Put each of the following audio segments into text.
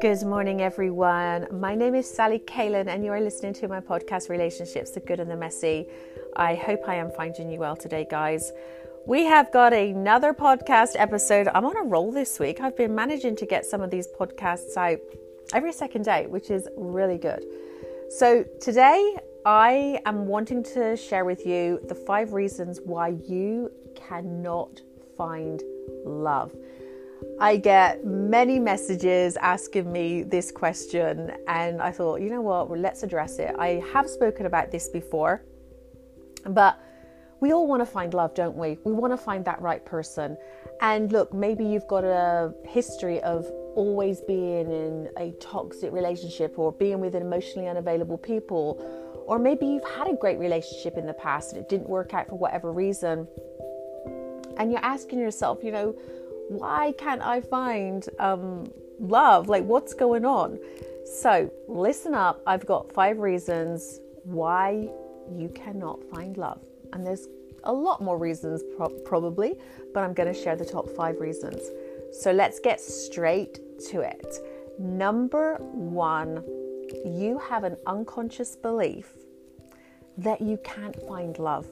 Good morning, everyone. My name is Sally Kalen, and you are listening to my podcast, Relationships the Good and the Messy. I hope I am finding you well today, guys. We have got another podcast episode. I'm on a roll this week. I've been managing to get some of these podcasts out every second day, which is really good. So, today I am wanting to share with you the five reasons why you cannot find love. I get many messages asking me this question, and I thought, you know what, let's address it. I have spoken about this before, but we all want to find love, don't we? We want to find that right person. And look, maybe you've got a history of always being in a toxic relationship or being with emotionally unavailable people, or maybe you've had a great relationship in the past and it didn't work out for whatever reason. And you're asking yourself, you know, why can't I find um, love? Like, what's going on? So, listen up. I've got five reasons why you cannot find love. And there's a lot more reasons, pro- probably, but I'm going to share the top five reasons. So, let's get straight to it. Number one, you have an unconscious belief that you can't find love.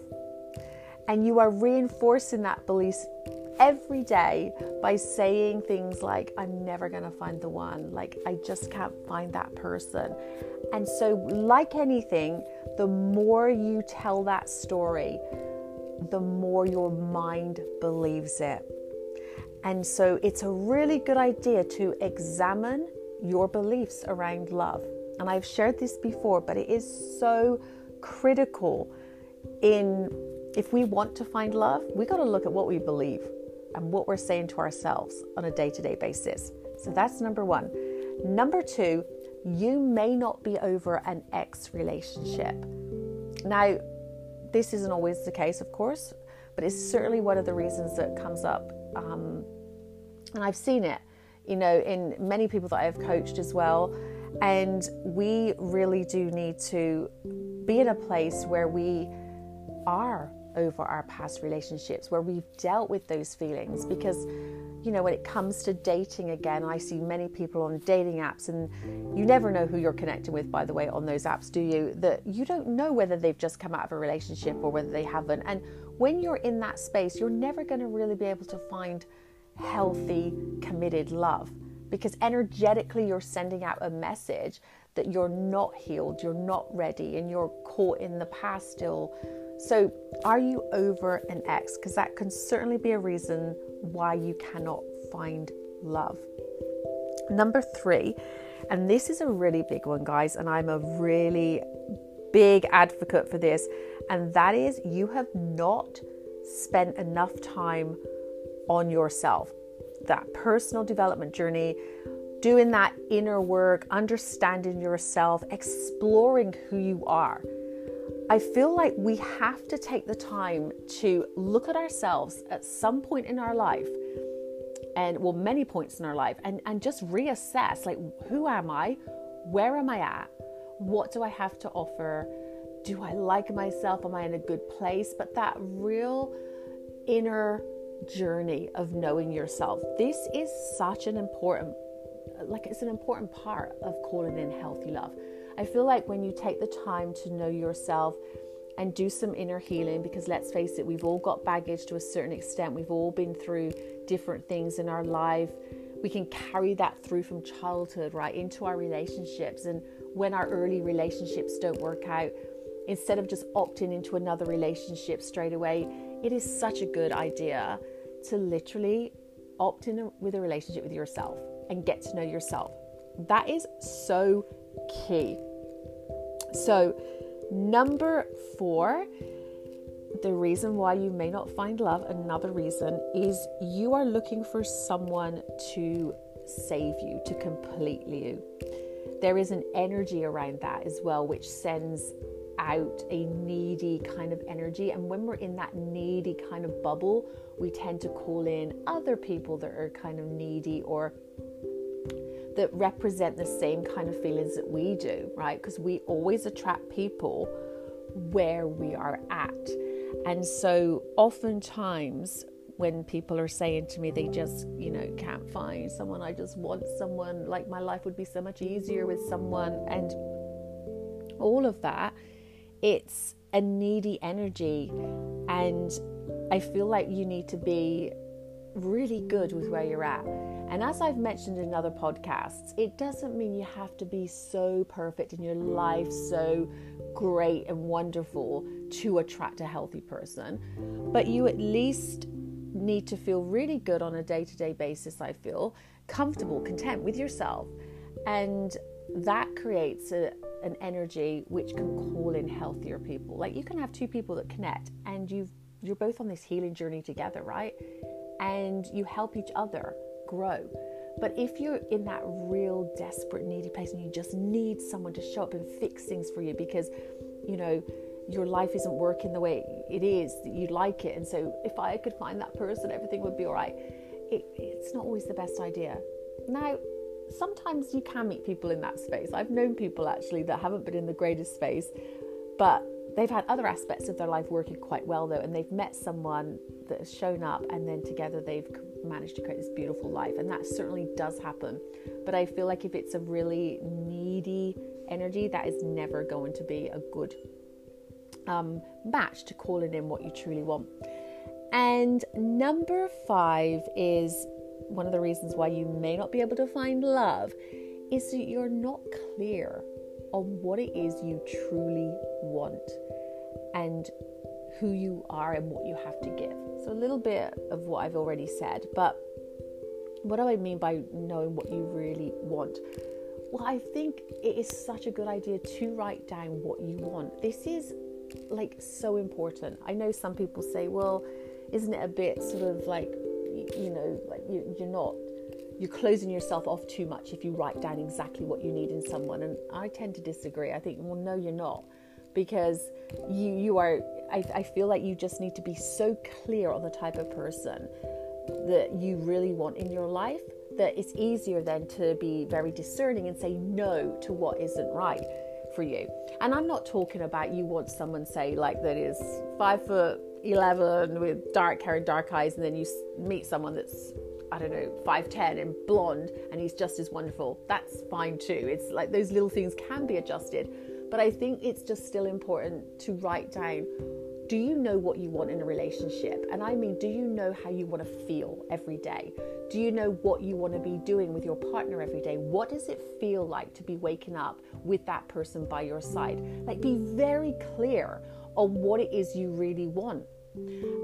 And you are reinforcing that belief every day by saying things like, I'm never going to find the one, like, I just can't find that person. And so, like anything, the more you tell that story, the more your mind believes it. And so, it's a really good idea to examine your beliefs around love. And I've shared this before, but it is so critical in if we want to find love, we got to look at what we believe and what we're saying to ourselves on a day to day basis. So that's number one. Number two, you may not be over an ex relationship. Now, this isn't always the case, of course, but it's certainly one of the reasons that comes up. Um, and I've seen it, you know, in many people that I've coached as well. And we really do need to be in a place where we are over our past relationships where we've dealt with those feelings because you know when it comes to dating again i see many people on dating apps and you never know who you're connecting with by the way on those apps do you? That you don't know whether they've just come out of a relationship or whether they haven't. And when you're in that space you're never going to really be able to find healthy committed love because energetically you're sending out a message that you're not healed you're not ready and you're caught in the past still so, are you over an ex? Because that can certainly be a reason why you cannot find love. Number three, and this is a really big one, guys, and I'm a really big advocate for this, and that is you have not spent enough time on yourself. That personal development journey, doing that inner work, understanding yourself, exploring who you are. I feel like we have to take the time to look at ourselves at some point in our life and well many points in our life and and just reassess like who am I? Where am I at? What do I have to offer? Do I like myself? Am I in a good place? But that real inner journey of knowing yourself. This is such an important like it's an important part of calling in healthy love I feel like when you take the time to know yourself and do some inner healing, because let's face it, we've all got baggage to a certain extent, we've all been through different things in our life. We can carry that through from childhood right into our relationships. And when our early relationships don't work out, instead of just opting into another relationship straight away, it is such a good idea to literally opt in with a relationship with yourself and get to know yourself. That is so key. So, number four, the reason why you may not find love, another reason is you are looking for someone to save you, to complete you. There is an energy around that as well, which sends out a needy kind of energy. And when we're in that needy kind of bubble, we tend to call in other people that are kind of needy or that represent the same kind of feelings that we do, right? Because we always attract people where we are at. And so, oftentimes, when people are saying to me they just, you know, can't find someone. I just want someone. Like my life would be so much easier with someone. And all of that, it's a needy energy. And I feel like you need to be really good with where you're at. And as I've mentioned in other podcasts, it doesn't mean you have to be so perfect in your life, so great and wonderful to attract a healthy person. But you at least need to feel really good on a day to day basis, I feel comfortable, content with yourself. And that creates a, an energy which can call in healthier people. Like you can have two people that connect and you've you're both on this healing journey together, right? And you help each other grow. But if you're in that real desperate, needy place and you just need someone to show up and fix things for you because, you know, your life isn't working the way it is, that you like it. And so if I could find that person, everything would be all right. It, it's not always the best idea. Now, sometimes you can meet people in that space. I've known people actually that haven't been in the greatest space, but they've had other aspects of their life working quite well though, and they've met someone that has shown up, and then together they've managed to create this beautiful life. And that certainly does happen. But I feel like if it's a really needy energy, that is never going to be a good um, match to calling in what you truly want. And number five is one of the reasons why you may not be able to find love is that you're not clear on what it is you truly want and who you are and what you have to give. So, a little bit of what I've already said, but what do I mean by knowing what you really want? Well, I think it is such a good idea to write down what you want. This is like so important. I know some people say, well, isn't it a bit sort of like, you know, like you, you're not, you're closing yourself off too much if you write down exactly what you need in someone. And I tend to disagree. I think, well, no, you're not. Because you, you are, I, I feel like you just need to be so clear on the type of person that you really want in your life that it's easier then to be very discerning and say no to what isn't right for you. And I'm not talking about you want someone, say, like that is five foot 11 with dark hair and dark eyes, and then you meet someone that's, I don't know, 5'10 and blonde, and he's just as wonderful. That's fine too. It's like those little things can be adjusted. But I think it's just still important to write down do you know what you want in a relationship? And I mean, do you know how you want to feel every day? Do you know what you want to be doing with your partner every day? What does it feel like to be waking up with that person by your side? Like, be very clear on what it is you really want.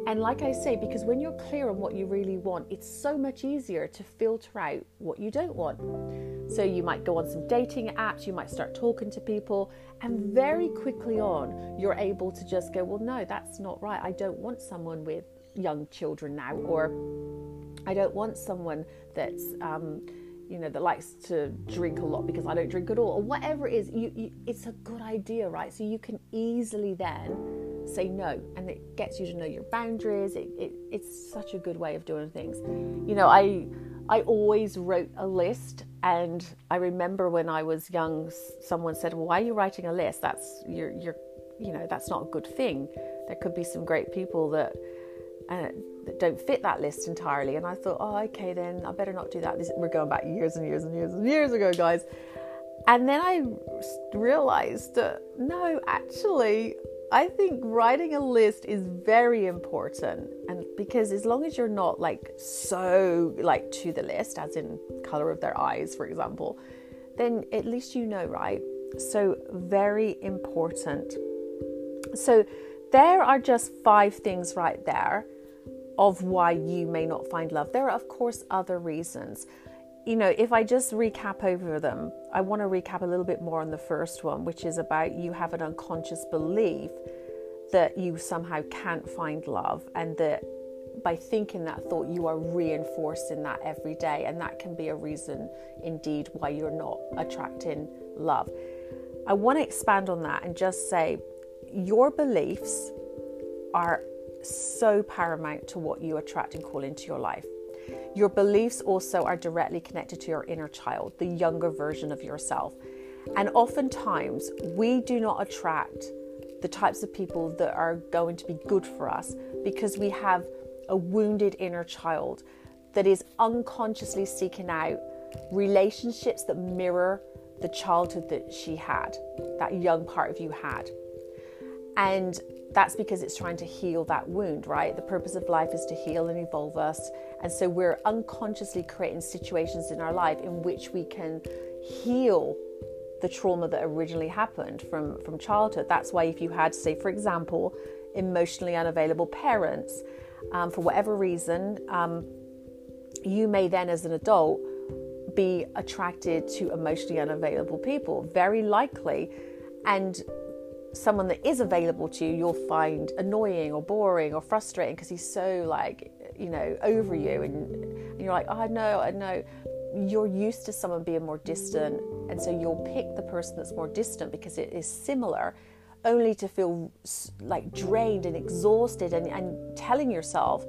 And like I say, because when you're clear on what you really want, it's so much easier to filter out what you don't want. So you might go on some dating apps, you might start talking to people, and very quickly on, you're able to just go, well, no, that's not right. I don't want someone with young children now, or I don't want someone that's. Um, you know that likes to drink a lot because I don't drink at all, or whatever it is, you, you, it's a good idea, right? So you can easily then say no, and it gets you to know your boundaries. It, it, it's such a good way of doing things. You know, I I always wrote a list, and I remember when I was young, someone said, well, "Why are you writing a list? That's you're you're you know that's not a good thing. There could be some great people that." Uh, that don't fit that list entirely. And I thought, oh, okay, then I better not do that. This, we're going back years and years and years and years ago, guys. And then I realized that no, actually, I think writing a list is very important. And because as long as you're not like so like to the list, as in color of their eyes, for example, then at least you know, right? So, very important. So, there are just five things right there of why you may not find love. There are, of course, other reasons. You know, if I just recap over them, I want to recap a little bit more on the first one, which is about you have an unconscious belief that you somehow can't find love and that by thinking that thought, you are reinforcing that every day, and that can be a reason indeed why you're not attracting love. I want to expand on that and just say your beliefs are so paramount to what you attract and call into your life. Your beliefs also are directly connected to your inner child, the younger version of yourself. And oftentimes, we do not attract the types of people that are going to be good for us because we have a wounded inner child that is unconsciously seeking out relationships that mirror the childhood that she had, that young part of you had. And that's because it's trying to heal that wound, right? The purpose of life is to heal and evolve us. And so we're unconsciously creating situations in our life in which we can heal the trauma that originally happened from, from childhood. That's why, if you had, say, for example, emotionally unavailable parents, um, for whatever reason, um, you may then, as an adult, be attracted to emotionally unavailable people, very likely. And someone that is available to you, you'll find annoying or boring or frustrating because he's so like, you know, over you, and, and you're like, oh no, I know. You're used to someone being more distant, and so you'll pick the person that's more distant because it is similar, only to feel like drained and exhausted, and, and telling yourself,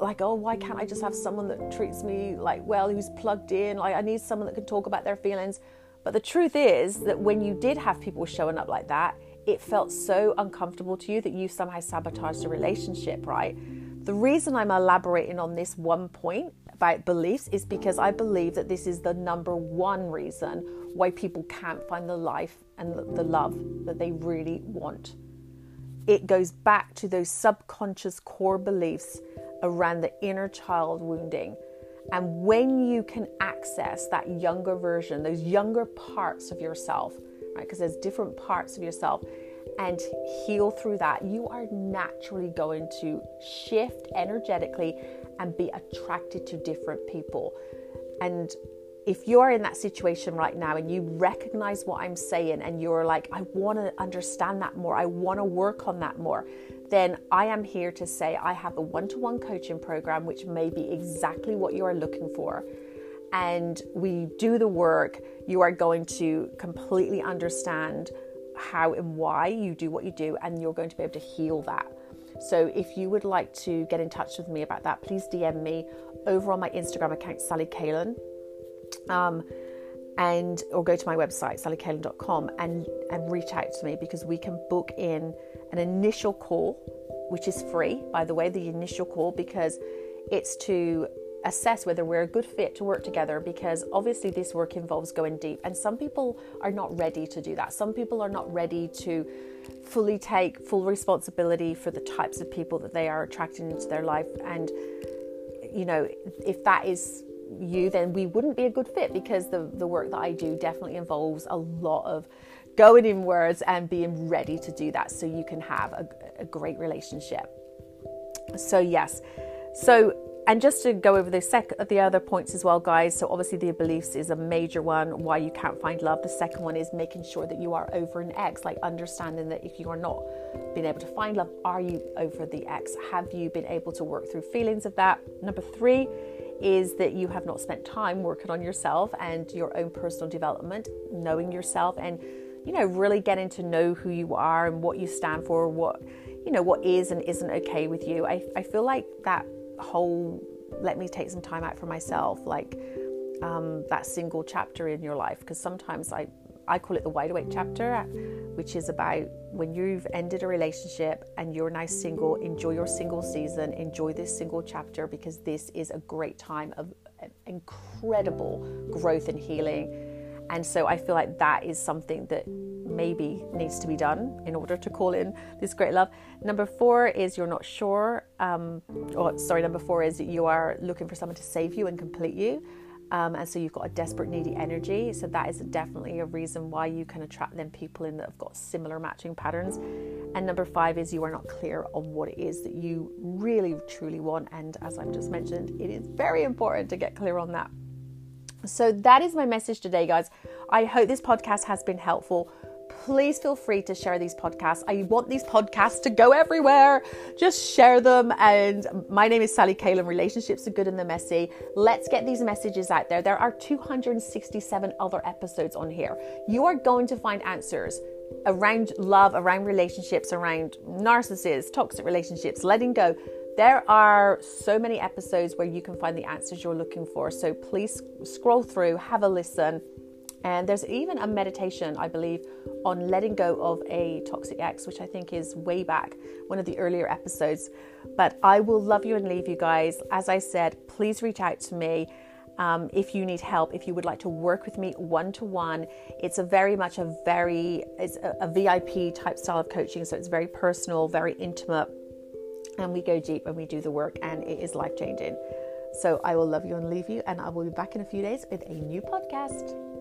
like, oh, why can't I just have someone that treats me like well, who's plugged in? Like, I need someone that can talk about their feelings. But the truth is that when you did have people showing up like that, it felt so uncomfortable to you that you somehow sabotaged the relationship, right? The reason I'm elaborating on this one point about beliefs is because I believe that this is the number one reason why people can't find the life and the love that they really want. It goes back to those subconscious core beliefs around the inner child wounding. And when you can access that younger version, those younger parts of yourself, right? Because there's different parts of yourself and heal through that, you are naturally going to shift energetically and be attracted to different people. And if you're in that situation right now and you recognize what I'm saying and you're like, I want to understand that more, I want to work on that more, then I am here to say I have a one to one coaching program which may be exactly what you are looking for and we do the work, you are going to completely understand how and why you do what you do, and you're going to be able to heal that. So, if you would like to get in touch with me about that, please DM me over on my Instagram account, Sally Kalen, um, and or go to my website, sallykalen.com, and and reach out to me because we can book in an initial call, which is free, by the way, the initial call because it's to assess whether we're a good fit to work together because obviously this work involves going deep and some people are not ready to do that. Some people are not ready to fully take full responsibility for the types of people that they are attracting into their life. And you know if that is you then we wouldn't be a good fit because the the work that I do definitely involves a lot of going inwards and being ready to do that so you can have a, a great relationship. So yes. So and just to go over the sec the other points as well guys. So obviously the beliefs is a major one why you can't find love. The second one is making sure that you are over an ex like understanding that if you are not being able to find love are you over the ex? Have you been able to work through feelings of that? Number three is that you have not spent time working on yourself and your own personal development knowing yourself and you know really getting to know who you are and what you stand for what you know what is and isn't okay with you. I, I feel like that whole let me take some time out for myself, like um, that single chapter in your life. Because sometimes I, I call it the wide awake chapter, which is about when you've ended a relationship and you're now single, enjoy your single season, enjoy this single chapter because this is a great time of incredible growth and healing. And so I feel like that is something that maybe needs to be done in order to call in this great love. Number four is you're not sure. Um, or sorry, number four is you are looking for someone to save you and complete you. Um, and so you've got a desperate, needy energy. So that is definitely a reason why you can attract them people in that have got similar matching patterns. And number five is you are not clear on what it is that you really, truly want. And as I've just mentioned, it is very important to get clear on that. So that is my message today, guys. I hope this podcast has been helpful please feel free to share these podcasts. I want these podcasts to go everywhere. Just share them. And my name is Sally Kalen. Relationships are good and the messy. Let's get these messages out there. There are 267 other episodes on here. You are going to find answers around love, around relationships, around narcissists, toxic relationships, letting go. There are so many episodes where you can find the answers you're looking for. So please scroll through, have a listen And there's even a meditation, I believe, on letting go of a toxic ex, which I think is way back, one of the earlier episodes. But I will love you and leave you guys. As I said, please reach out to me. Um, if you need help, if you would like to work with me one to one, it's a very much a very it's a, a VIP type style of coaching, so it's very personal, very intimate, and we go deep and we do the work, and it is life changing. So I will love you and leave you, and I will be back in a few days with a new podcast.